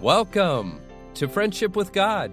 Welcome to Friendship with God.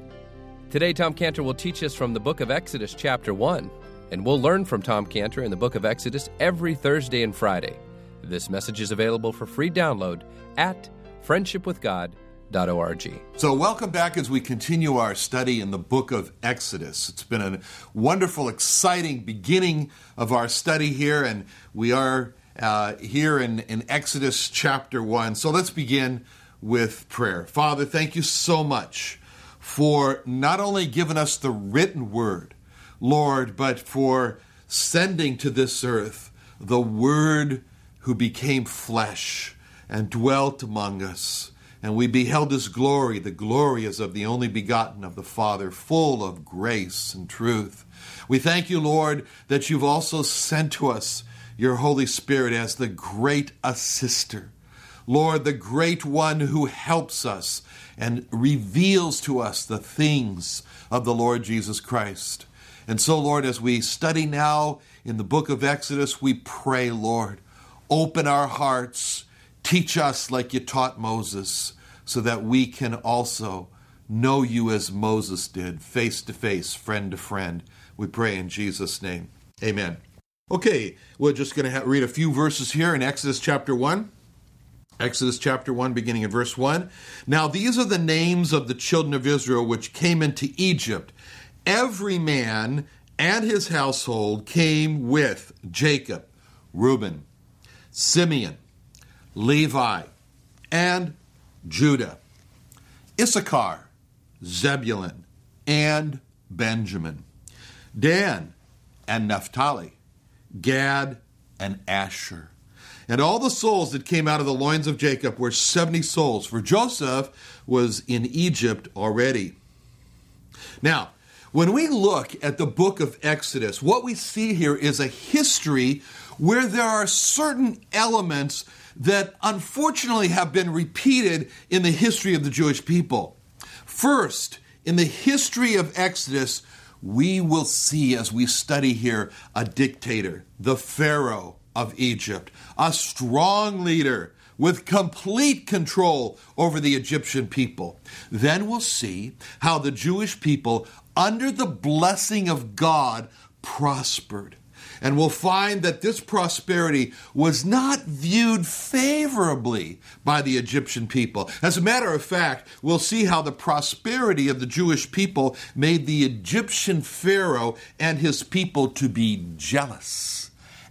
Today, Tom Cantor will teach us from the book of Exodus, chapter 1, and we'll learn from Tom Cantor in the book of Exodus every Thursday and Friday. This message is available for free download at friendshipwithgod.org. So, welcome back as we continue our study in the book of Exodus. It's been a wonderful, exciting beginning of our study here, and we are uh, here in, in Exodus chapter 1. So, let's begin with prayer. Father, thank you so much for not only giving us the written word, Lord, but for sending to this earth the Word who became flesh and dwelt among us. And we beheld his glory. The glory is of the only begotten of the Father, full of grace and truth. We thank you, Lord, that you've also sent to us your Holy Spirit as the great assister Lord, the great one who helps us and reveals to us the things of the Lord Jesus Christ. And so, Lord, as we study now in the book of Exodus, we pray, Lord, open our hearts, teach us like you taught Moses, so that we can also know you as Moses did, face to face, friend to friend. We pray in Jesus' name. Amen. Okay, we're just going to read a few verses here in Exodus chapter 1. Exodus chapter 1, beginning in verse 1. Now these are the names of the children of Israel which came into Egypt. Every man and his household came with Jacob, Reuben, Simeon, Levi, and Judah, Issachar, Zebulun, and Benjamin, Dan and Naphtali, Gad and Asher. And all the souls that came out of the loins of Jacob were 70 souls, for Joseph was in Egypt already. Now, when we look at the book of Exodus, what we see here is a history where there are certain elements that unfortunately have been repeated in the history of the Jewish people. First, in the history of Exodus, we will see as we study here a dictator, the Pharaoh of Egypt, a strong leader with complete control over the Egyptian people. Then we'll see how the Jewish people, under the blessing of God, prospered. And we'll find that this prosperity was not viewed favorably by the Egyptian people. As a matter of fact, we'll see how the prosperity of the Jewish people made the Egyptian Pharaoh and his people to be jealous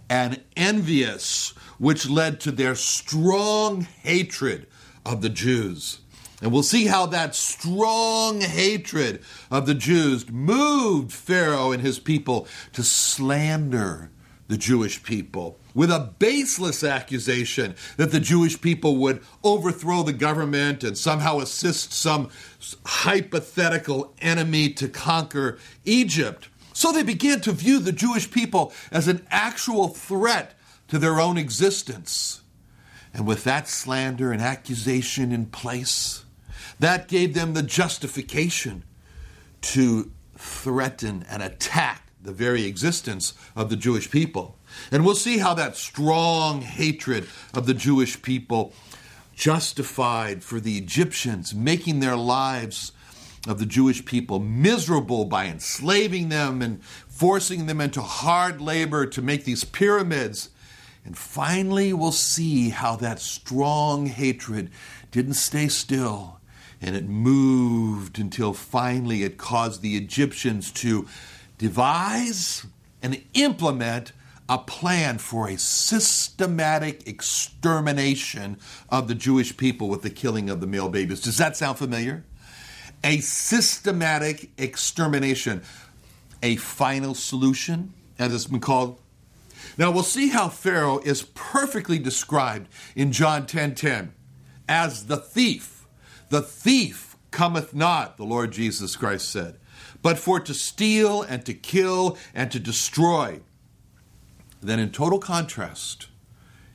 and envious, which led to their strong hatred of the Jews. And we'll see how that strong hatred of the Jews moved Pharaoh and his people to slander the Jewish people with a baseless accusation that the Jewish people would overthrow the government and somehow assist some hypothetical enemy to conquer Egypt. So they began to view the Jewish people as an actual threat to their own existence. And with that slander and accusation in place, that gave them the justification to threaten and attack the very existence of the Jewish people. And we'll see how that strong hatred of the Jewish people justified for the Egyptians making their lives of the Jewish people miserable by enslaving them and forcing them into hard labor to make these pyramids. And finally, we'll see how that strong hatred didn't stay still and it moved until finally it caused the Egyptians to devise and implement a plan for a systematic extermination of the Jewish people with the killing of the male babies. Does that sound familiar? A systematic extermination, a final solution, as it's been called. Now we'll see how Pharaoh is perfectly described in John 10:10 10, 10, as the thief. The thief cometh not, the Lord Jesus Christ said, but for to steal and to kill and to destroy. Then in total contrast,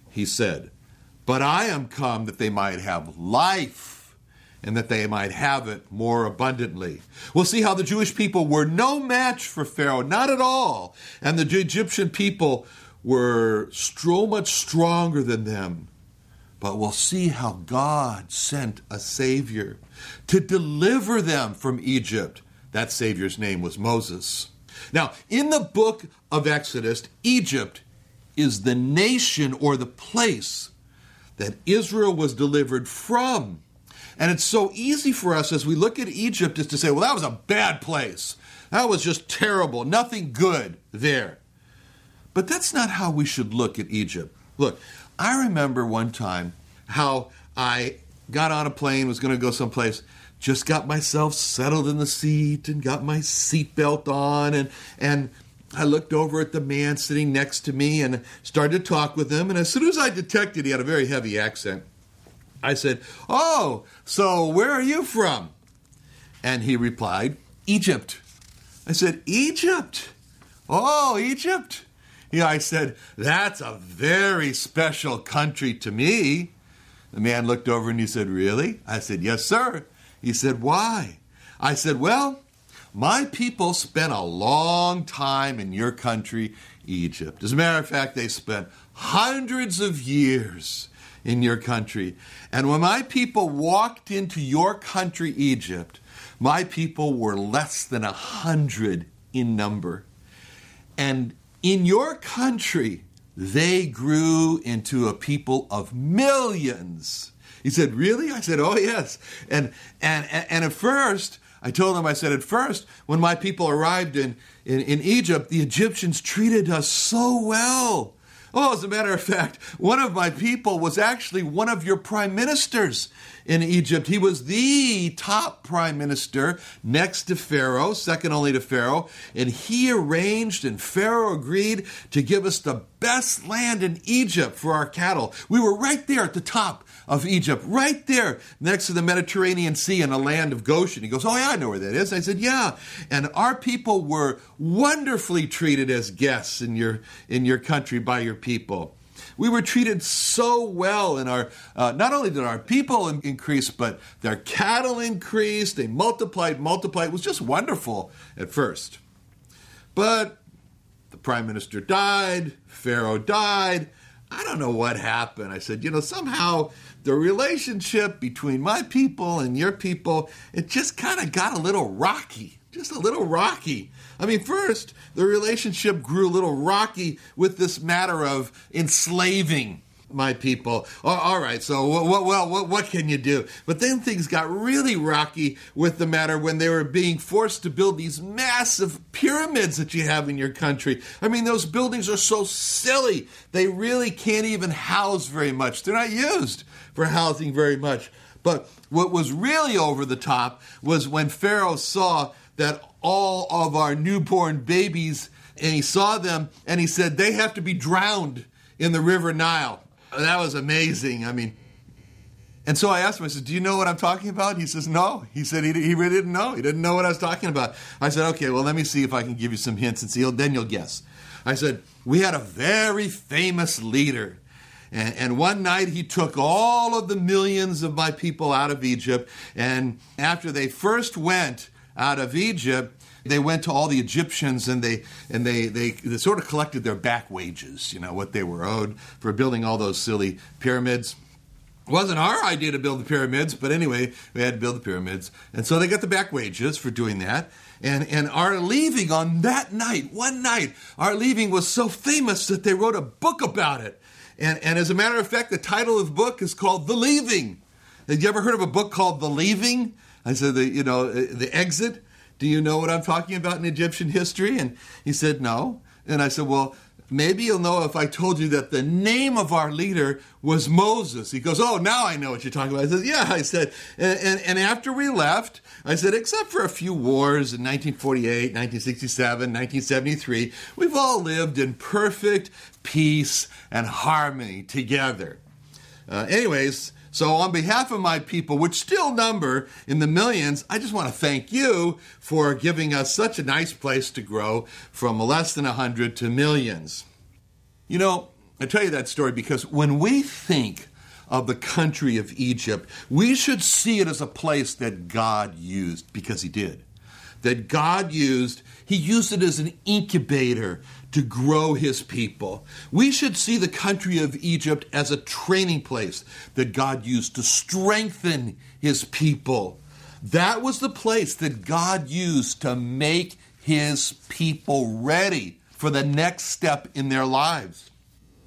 he said, But I am come that they might have life and that they might have it more abundantly. We'll see how the Jewish people were no match for Pharaoh, not at all, and the Egyptian people were so much stronger than them. but we'll see how God sent a Savior to deliver them from Egypt. That Savior's name was Moses. Now, in the book of Exodus, Egypt is the nation or the place that Israel was delivered from. And it's so easy for us as we look at Egypt is to say, well, that was a bad place. That was just terrible. Nothing good there. But that's not how we should look at Egypt. Look, I remember one time how I got on a plane, was going to go someplace, just got myself settled in the seat and got my seatbelt on, and and I looked over at the man sitting next to me and started to talk with him. And as soon as I detected he had a very heavy accent, I said, "Oh, so where are you from?" And he replied, "Egypt." I said, "Egypt." Oh, Egypt. Yeah, I said, That's a very special country to me. The man looked over and he said, Really? I said, Yes, sir. He said, Why? I said, Well, my people spent a long time in your country, Egypt. As a matter of fact, they spent hundreds of years in your country. And when my people walked into your country, Egypt, my people were less than a hundred in number. And in your country, they grew into a people of millions. He said, Really? I said, Oh, yes. And, and, and at first, I told him, I said, At first, when my people arrived in, in, in Egypt, the Egyptians treated us so well. Oh, as a matter of fact, one of my people was actually one of your prime ministers in Egypt. He was the top prime minister next to Pharaoh, second only to Pharaoh, and he arranged and Pharaoh agreed to give us the best land in Egypt for our cattle. We were right there at the top of Egypt, right there next to the Mediterranean Sea in the land of Goshen. He goes, Oh, yeah, I know where that is. I said, Yeah. And our people were wonderfully treated as guests in your, in your country by your people. We were treated so well, and our uh, not only did our people increase, but their cattle increased. They multiplied, multiplied. It was just wonderful at first. But the prime minister died, Pharaoh died. I don't know what happened. I said, you know, somehow the relationship between my people and your people, it just kind of got a little rocky, just a little rocky. I mean, first, the relationship grew a little rocky with this matter of enslaving my people. all right, so what, well, what, what can you do? But then things got really rocky with the matter when they were being forced to build these massive pyramids that you have in your country. I mean, those buildings are so silly. They really can't even house very much. They're not used for housing very much. But what was really over the top was when Pharaoh saw that all of our newborn babies and he saw them and he said they have to be drowned in the river Nile. That was amazing. I mean, and so I asked him, I said, Do you know what I'm talking about? He says, No. He said he, he really didn't know. He didn't know what I was talking about. I said, Okay, well, let me see if I can give you some hints and see, then you'll guess. I said, We had a very famous leader. And, and one night he took all of the millions of my people out of Egypt. And after they first went, out of Egypt, they went to all the Egyptians and they and they, they, they sort of collected their back wages, you know, what they were owed for building all those silly pyramids. Wasn't our idea to build the pyramids, but anyway, we had to build the pyramids. And so they got the back wages for doing that. And, and our leaving on that night, one night, our leaving was so famous that they wrote a book about it. And, and as a matter of fact, the title of the book is called The Leaving. Have you ever heard of a book called The Leaving? I said, the, you know, the exit. Do you know what I'm talking about in Egyptian history? And he said, no. And I said, well, maybe you'll know if I told you that the name of our leader was Moses. He goes, Oh, now I know what you're talking about. I said, Yeah, I said. And, and, and, after we left, I said, except for a few wars in 1948, 1967, 1973, we've all lived in perfect peace and harmony together. Uh, anyways, so, on behalf of my people, which still number in the millions, I just want to thank you for giving us such a nice place to grow from less than 100 to millions. You know, I tell you that story because when we think of the country of Egypt, we should see it as a place that God used because He did. That God used, He used it as an incubator to grow his people. We should see the country of Egypt as a training place that God used to strengthen his people. That was the place that God used to make his people ready for the next step in their lives.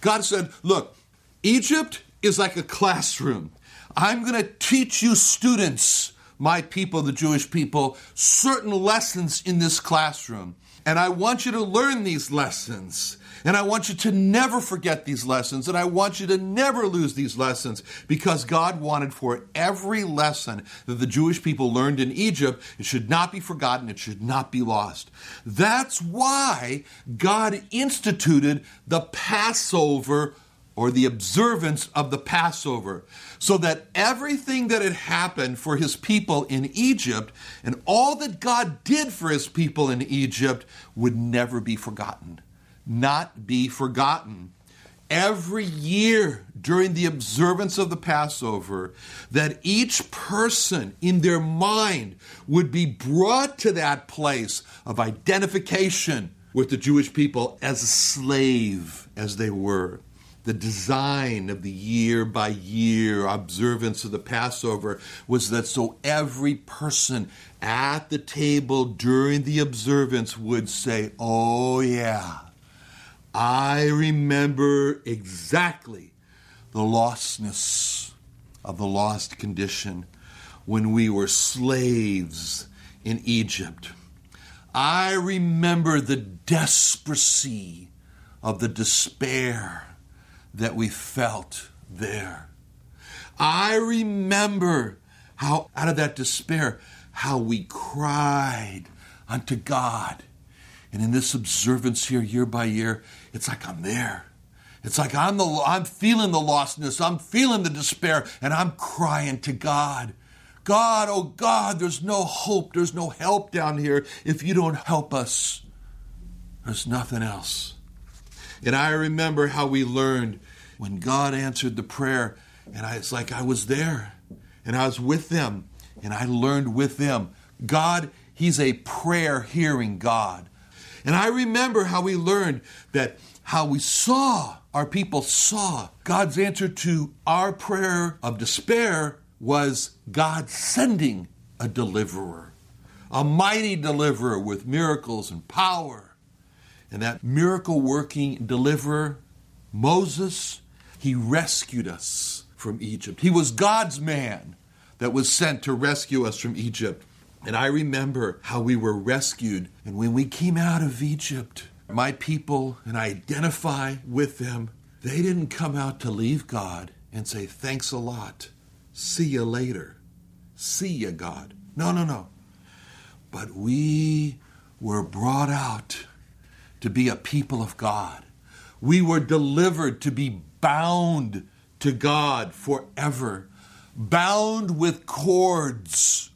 God said, Look, Egypt is like a classroom. I'm going to teach you students, my people, the Jewish people, certain lessons in this classroom. And I want you to learn these lessons. And I want you to never forget these lessons. And I want you to never lose these lessons because God wanted for every lesson that the Jewish people learned in Egypt, it should not be forgotten. It should not be lost. That's why God instituted the Passover or the observance of the Passover, so that everything that had happened for his people in Egypt and all that God did for his people in Egypt would never be forgotten. Not be forgotten. Every year during the observance of the Passover, that each person in their mind would be brought to that place of identification with the Jewish people as a slave as they were the design of the year by year observance of the Passover was that so every person at the table during the observance would say, Oh, yeah, I remember exactly the lostness of the lost condition when we were slaves in Egypt. I remember the desperacy of the despair that we felt there. I remember how, out of that despair, how we cried unto God. And in this observance here, year by year, it's like I'm there. It's like I'm the I'm feeling the lostness, I'm feeling the despair, and I'm crying to God. God, oh God, there's no hope, there's no help down here if you don't help us. There's nothing else. And I remember how we learned when God answered the prayer, and I, it's like I was there and I was with them and I learned with them. God, He's a prayer hearing God. And I remember how we learned that how we saw, our people saw God's answer to our prayer of despair was God sending a deliverer, a mighty deliverer with miracles and power. And that miracle working deliverer, Moses, he rescued us from Egypt. He was God's man that was sent to rescue us from Egypt. And I remember how we were rescued. And when we came out of Egypt, my people, and I identify with them, they didn't come out to leave God and say, Thanks a lot. See you later. See you, God. No, no, no. But we were brought out to be a people of God. We were delivered to be bound to God forever, bound with cords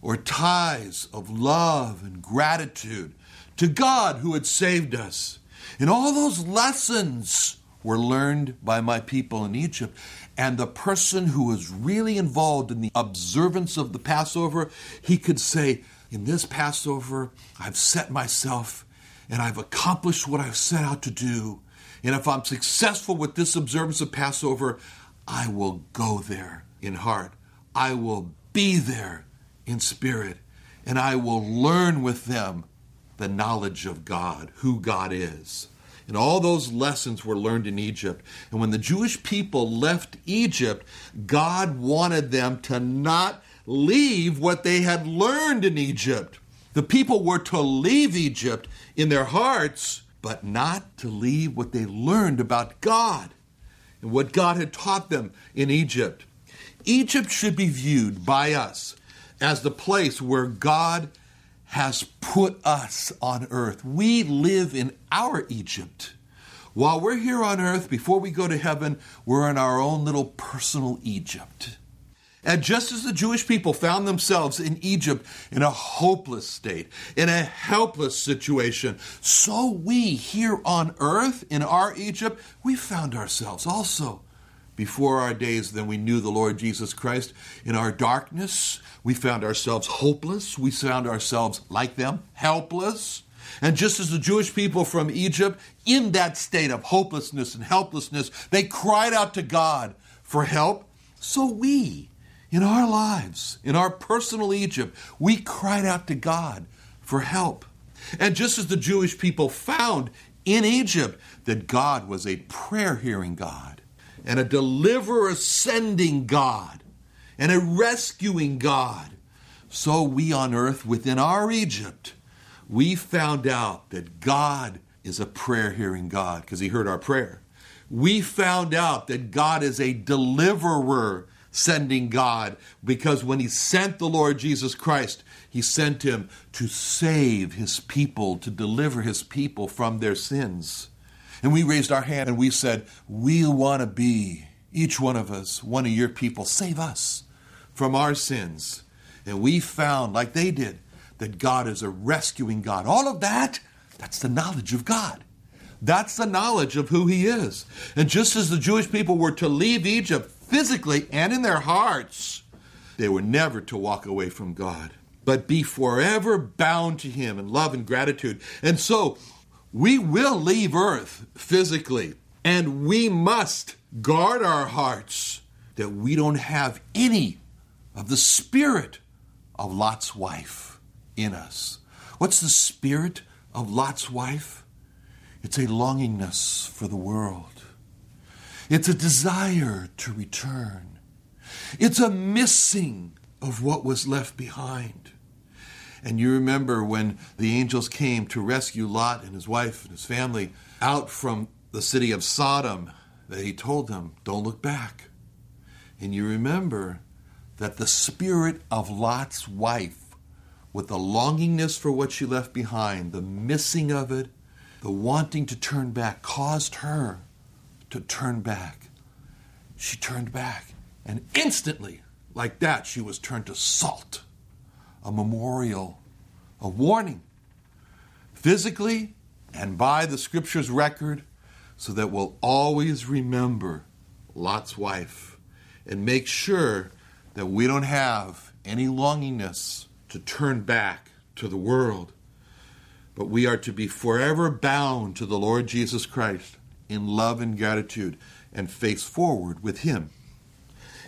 or ties of love and gratitude to God who had saved us. And all those lessons were learned by my people in Egypt. And the person who was really involved in the observance of the Passover, he could say, In this Passover, I've set myself and I've accomplished what I've set out to do. And if I'm successful with this observance of Passover, I will go there in heart. I will be there in spirit. And I will learn with them the knowledge of God, who God is. And all those lessons were learned in Egypt. And when the Jewish people left Egypt, God wanted them to not leave what they had learned in Egypt. The people were to leave Egypt in their hearts but not to leave what they learned about God and what God had taught them in Egypt. Egypt should be viewed by us as the place where God has put us on earth. We live in our Egypt. While we're here on earth, before we go to heaven, we're in our own little personal Egypt. And just as the Jewish people found themselves in Egypt in a hopeless state, in a helpless situation, so we here on earth, in our Egypt, we found ourselves also. Before our days, then we knew the Lord Jesus Christ. In our darkness, we found ourselves hopeless. We found ourselves like them, helpless. And just as the Jewish people from Egypt, in that state of hopelessness and helplessness, they cried out to God for help, so we, in our lives, in our personal Egypt, we cried out to God for help. And just as the Jewish people found in Egypt that God was a prayer hearing God and a deliverer sending God and a rescuing God, so we on earth within our Egypt, we found out that God is a prayer hearing God because he heard our prayer. We found out that God is a deliverer sending God because when he sent the Lord Jesus Christ, he sent him to save his people, to deliver his people from their sins. And we raised our hand and we said, We want to be, each one of us, one of your people. Save us from our sins. And we found, like they did, that God is a rescuing God. All of that, that's the knowledge of God. That's the knowledge of who He is. And just as the Jewish people were to leave Egypt physically and in their hearts, they were never to walk away from God, but be forever bound to Him in love and gratitude. And so we will leave earth physically, and we must guard our hearts that we don't have any of the spirit of Lot's wife in us. What's the spirit of Lot's wife? It's a longingness for the world. It's a desire to return. It's a missing of what was left behind. And you remember when the angels came to rescue Lot and his wife and his family out from the city of Sodom, that he told them, Don't look back. And you remember that the spirit of Lot's wife, with the longingness for what she left behind, the missing of it, the wanting to turn back, caused her to turn back. She turned back, and instantly, like that, she was turned to salt, a memorial, a warning, physically and by the scripture's record, so that we'll always remember Lot's wife and make sure that we don't have any longingness to turn back to the world, but we are to be forever bound to the Lord Jesus Christ in love and gratitude and face forward with Him.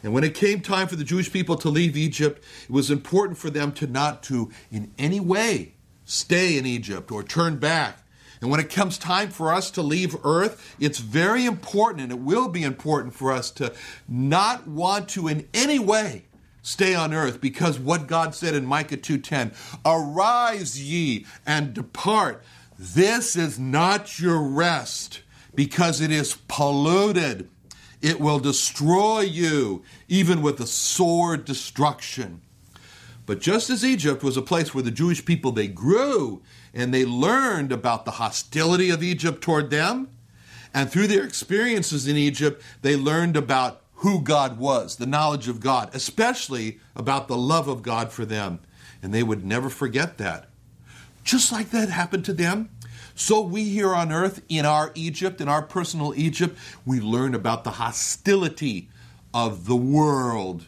And when it came time for the Jewish people to leave Egypt, it was important for them to not to in any way stay in Egypt or turn back. And when it comes time for us to leave earth, it's very important and it will be important for us to not want to in any way stay on earth because what God said in Micah 2:10, "Arise ye and depart. This is not your rest because it is polluted. It will destroy you even with a sword destruction." But just as Egypt was a place where the Jewish people they grew and they learned about the hostility of Egypt toward them, and through their experiences in Egypt, they learned about who God was, the knowledge of God, especially about the love of God for them. And they would never forget that. Just like that happened to them, so we here on earth, in our Egypt, in our personal Egypt, we learn about the hostility of the world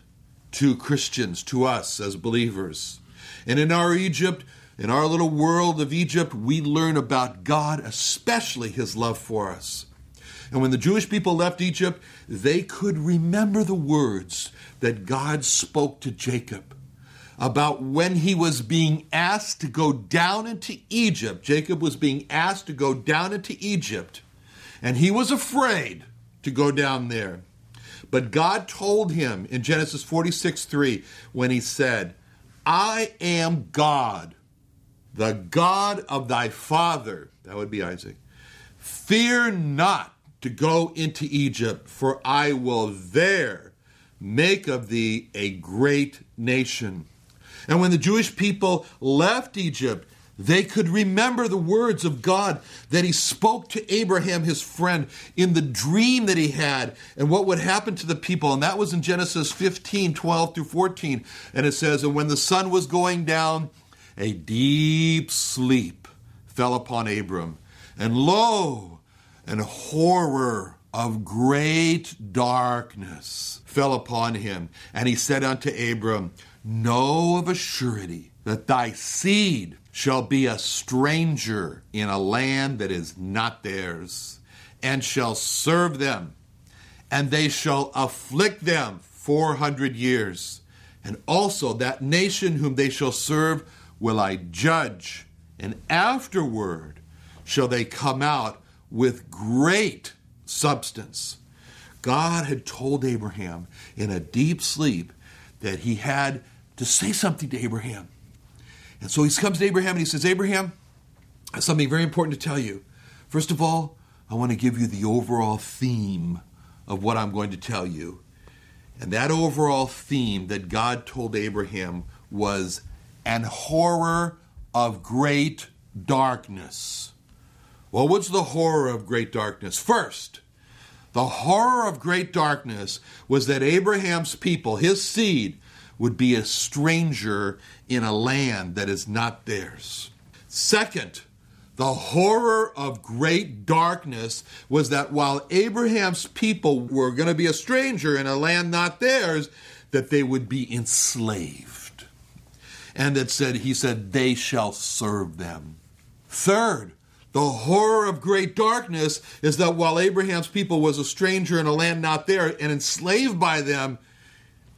to Christians, to us as believers. And in our Egypt, in our little world of Egypt, we learn about God, especially His love for us. And when the Jewish people left Egypt, they could remember the words that God spoke to Jacob about when he was being asked to go down into Egypt. Jacob was being asked to go down into Egypt, and he was afraid to go down there. But God told him in Genesis 46 3 when he said, I am God, the God of thy father. That would be Isaac. Fear not to go into Egypt, for I will there make of thee a great nation. And when the Jewish people left Egypt, they could remember the words of God that He spoke to Abraham, his friend, in the dream that he had, and what would happen to the people. And that was in Genesis 15 12 through 14. And it says, And when the sun was going down, a deep sleep fell upon Abram. And lo, an horror of great darkness fell upon him. And he said unto Abram, Know of a surety that thy seed shall be a stranger in a land that is not theirs, and shall serve them, and they shall afflict them four hundred years. And also that nation whom they shall serve will I judge, and afterward shall they come out with great substance. God had told Abraham in a deep sleep that he had to say something to Abraham. And so he comes to Abraham and he says, Abraham, I have something very important to tell you. First of all, I want to give you the overall theme of what I'm going to tell you. And that overall theme that God told Abraham was an horror of great darkness. Well, what's the horror of great darkness? First, the horror of great darkness was that Abraham's people, his seed, would be a stranger in a land that is not theirs. Second, the horror of great darkness was that while Abraham's people were going to be a stranger in a land not theirs, that they would be enslaved. And that said, he said, they shall serve them. Third, the horror of great darkness is that while Abraham's people was a stranger in a land not there and enslaved by them,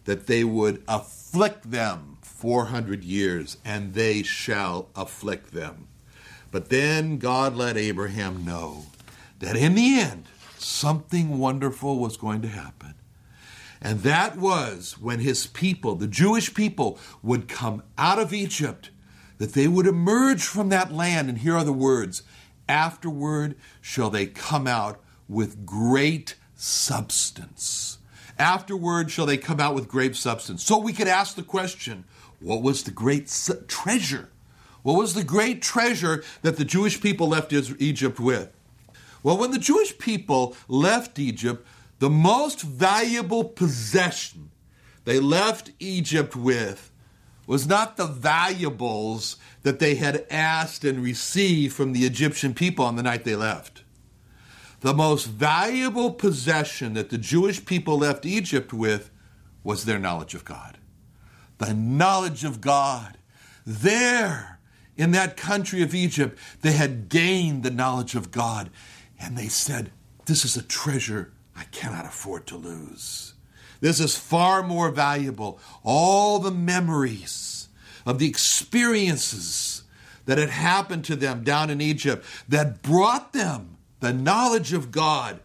that they would afflict them 400 years, and they shall afflict them. But then God let Abraham know that in the end, something wonderful was going to happen. And that was when his people, the Jewish people, would come out of Egypt, that they would emerge from that land. And here are the words Afterward shall they come out with great substance. Afterward shall they come out with great substance. So we could ask the question what was the great su- treasure? What was the great treasure that the Jewish people left Egypt with? Well, when the Jewish people left Egypt, the most valuable possession they left Egypt with was not the valuables that they had asked and received from the Egyptian people on the night they left. The most valuable possession that the Jewish people left Egypt with was their knowledge of God. The knowledge of God. There, in that country of Egypt, they had gained the knowledge of God. And they said, This is a treasure I cannot afford to lose. This is far more valuable. All the memories of the experiences that had happened to them down in Egypt that brought them the knowledge of God.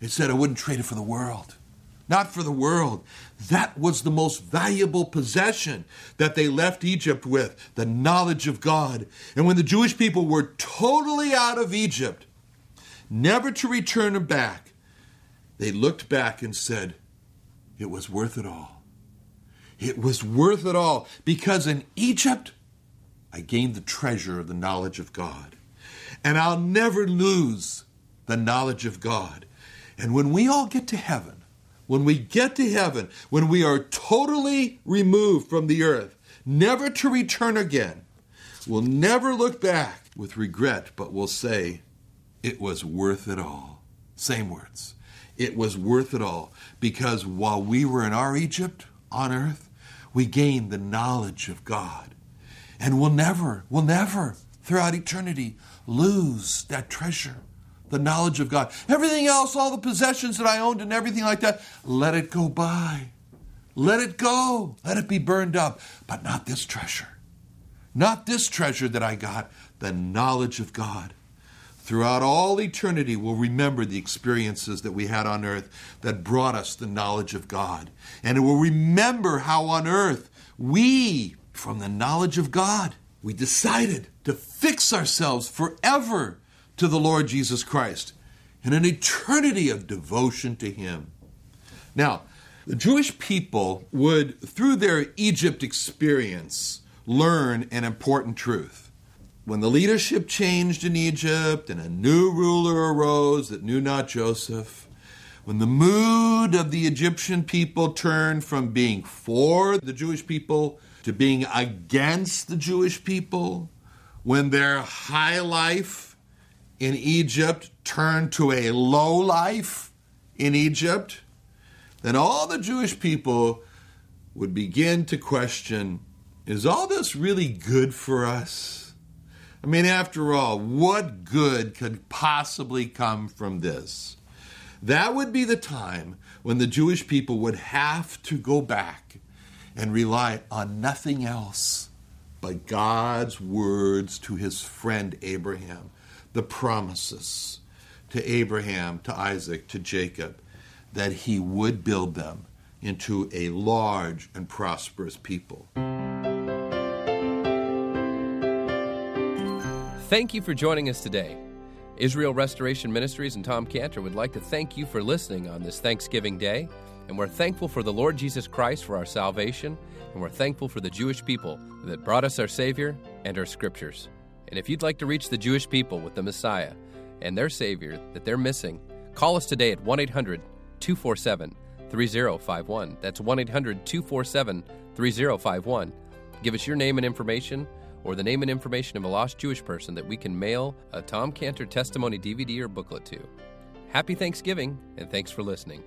It said, I wouldn't trade it for the world. Not for the world. That was the most valuable possession that they left Egypt with the knowledge of God. And when the Jewish people were totally out of Egypt, never to return back, they looked back and said, It was worth it all. It was worth it all because in Egypt, I gained the treasure of the knowledge of God. And I'll never lose the knowledge of God. And when we all get to heaven, when we get to heaven, when we are totally removed from the earth, never to return again, we'll never look back with regret, but we'll say, it was worth it all. Same words. It was worth it all because while we were in our Egypt on earth, we gained the knowledge of God. And we'll never, we'll never, throughout eternity, lose that treasure the knowledge of God. Everything else, all the possessions that I owned and everything like that, let it go by. Let it go. Let it be burned up. But not this treasure. Not this treasure that I got, the knowledge of God. Throughout all eternity, we'll remember the experiences that we had on earth that brought us the knowledge of God. And we'll remember how on earth we, from the knowledge of God, we decided to fix ourselves forever to the Lord Jesus Christ and an eternity of devotion to Him. Now, the Jewish people would, through their Egypt experience, learn an important truth. When the leadership changed in Egypt and a new ruler arose that knew not Joseph, when the mood of the Egyptian people turned from being for the Jewish people to being against the Jewish people, when their high life in Egypt turned to a low life in Egypt, then all the Jewish people would begin to question is all this really good for us? I mean, after all, what good could possibly come from this? That would be the time when the Jewish people would have to go back and rely on nothing else but God's words to his friend Abraham, the promises to Abraham, to Isaac, to Jacob, that he would build them into a large and prosperous people. Thank you for joining us today. Israel Restoration Ministries and Tom Cantor would like to thank you for listening on this Thanksgiving Day, and we're thankful for the Lord Jesus Christ for our salvation, and we're thankful for the Jewish people that brought us our Savior and our Scriptures. And if you'd like to reach the Jewish people with the Messiah and their Savior that they're missing, call us today at 1 800 247 3051. That's 1 800 247 3051. Give us your name and information or the name and information of a lost Jewish person that we can mail a Tom Cantor testimony DVD or booklet to. Happy Thanksgiving, and thanks for listening.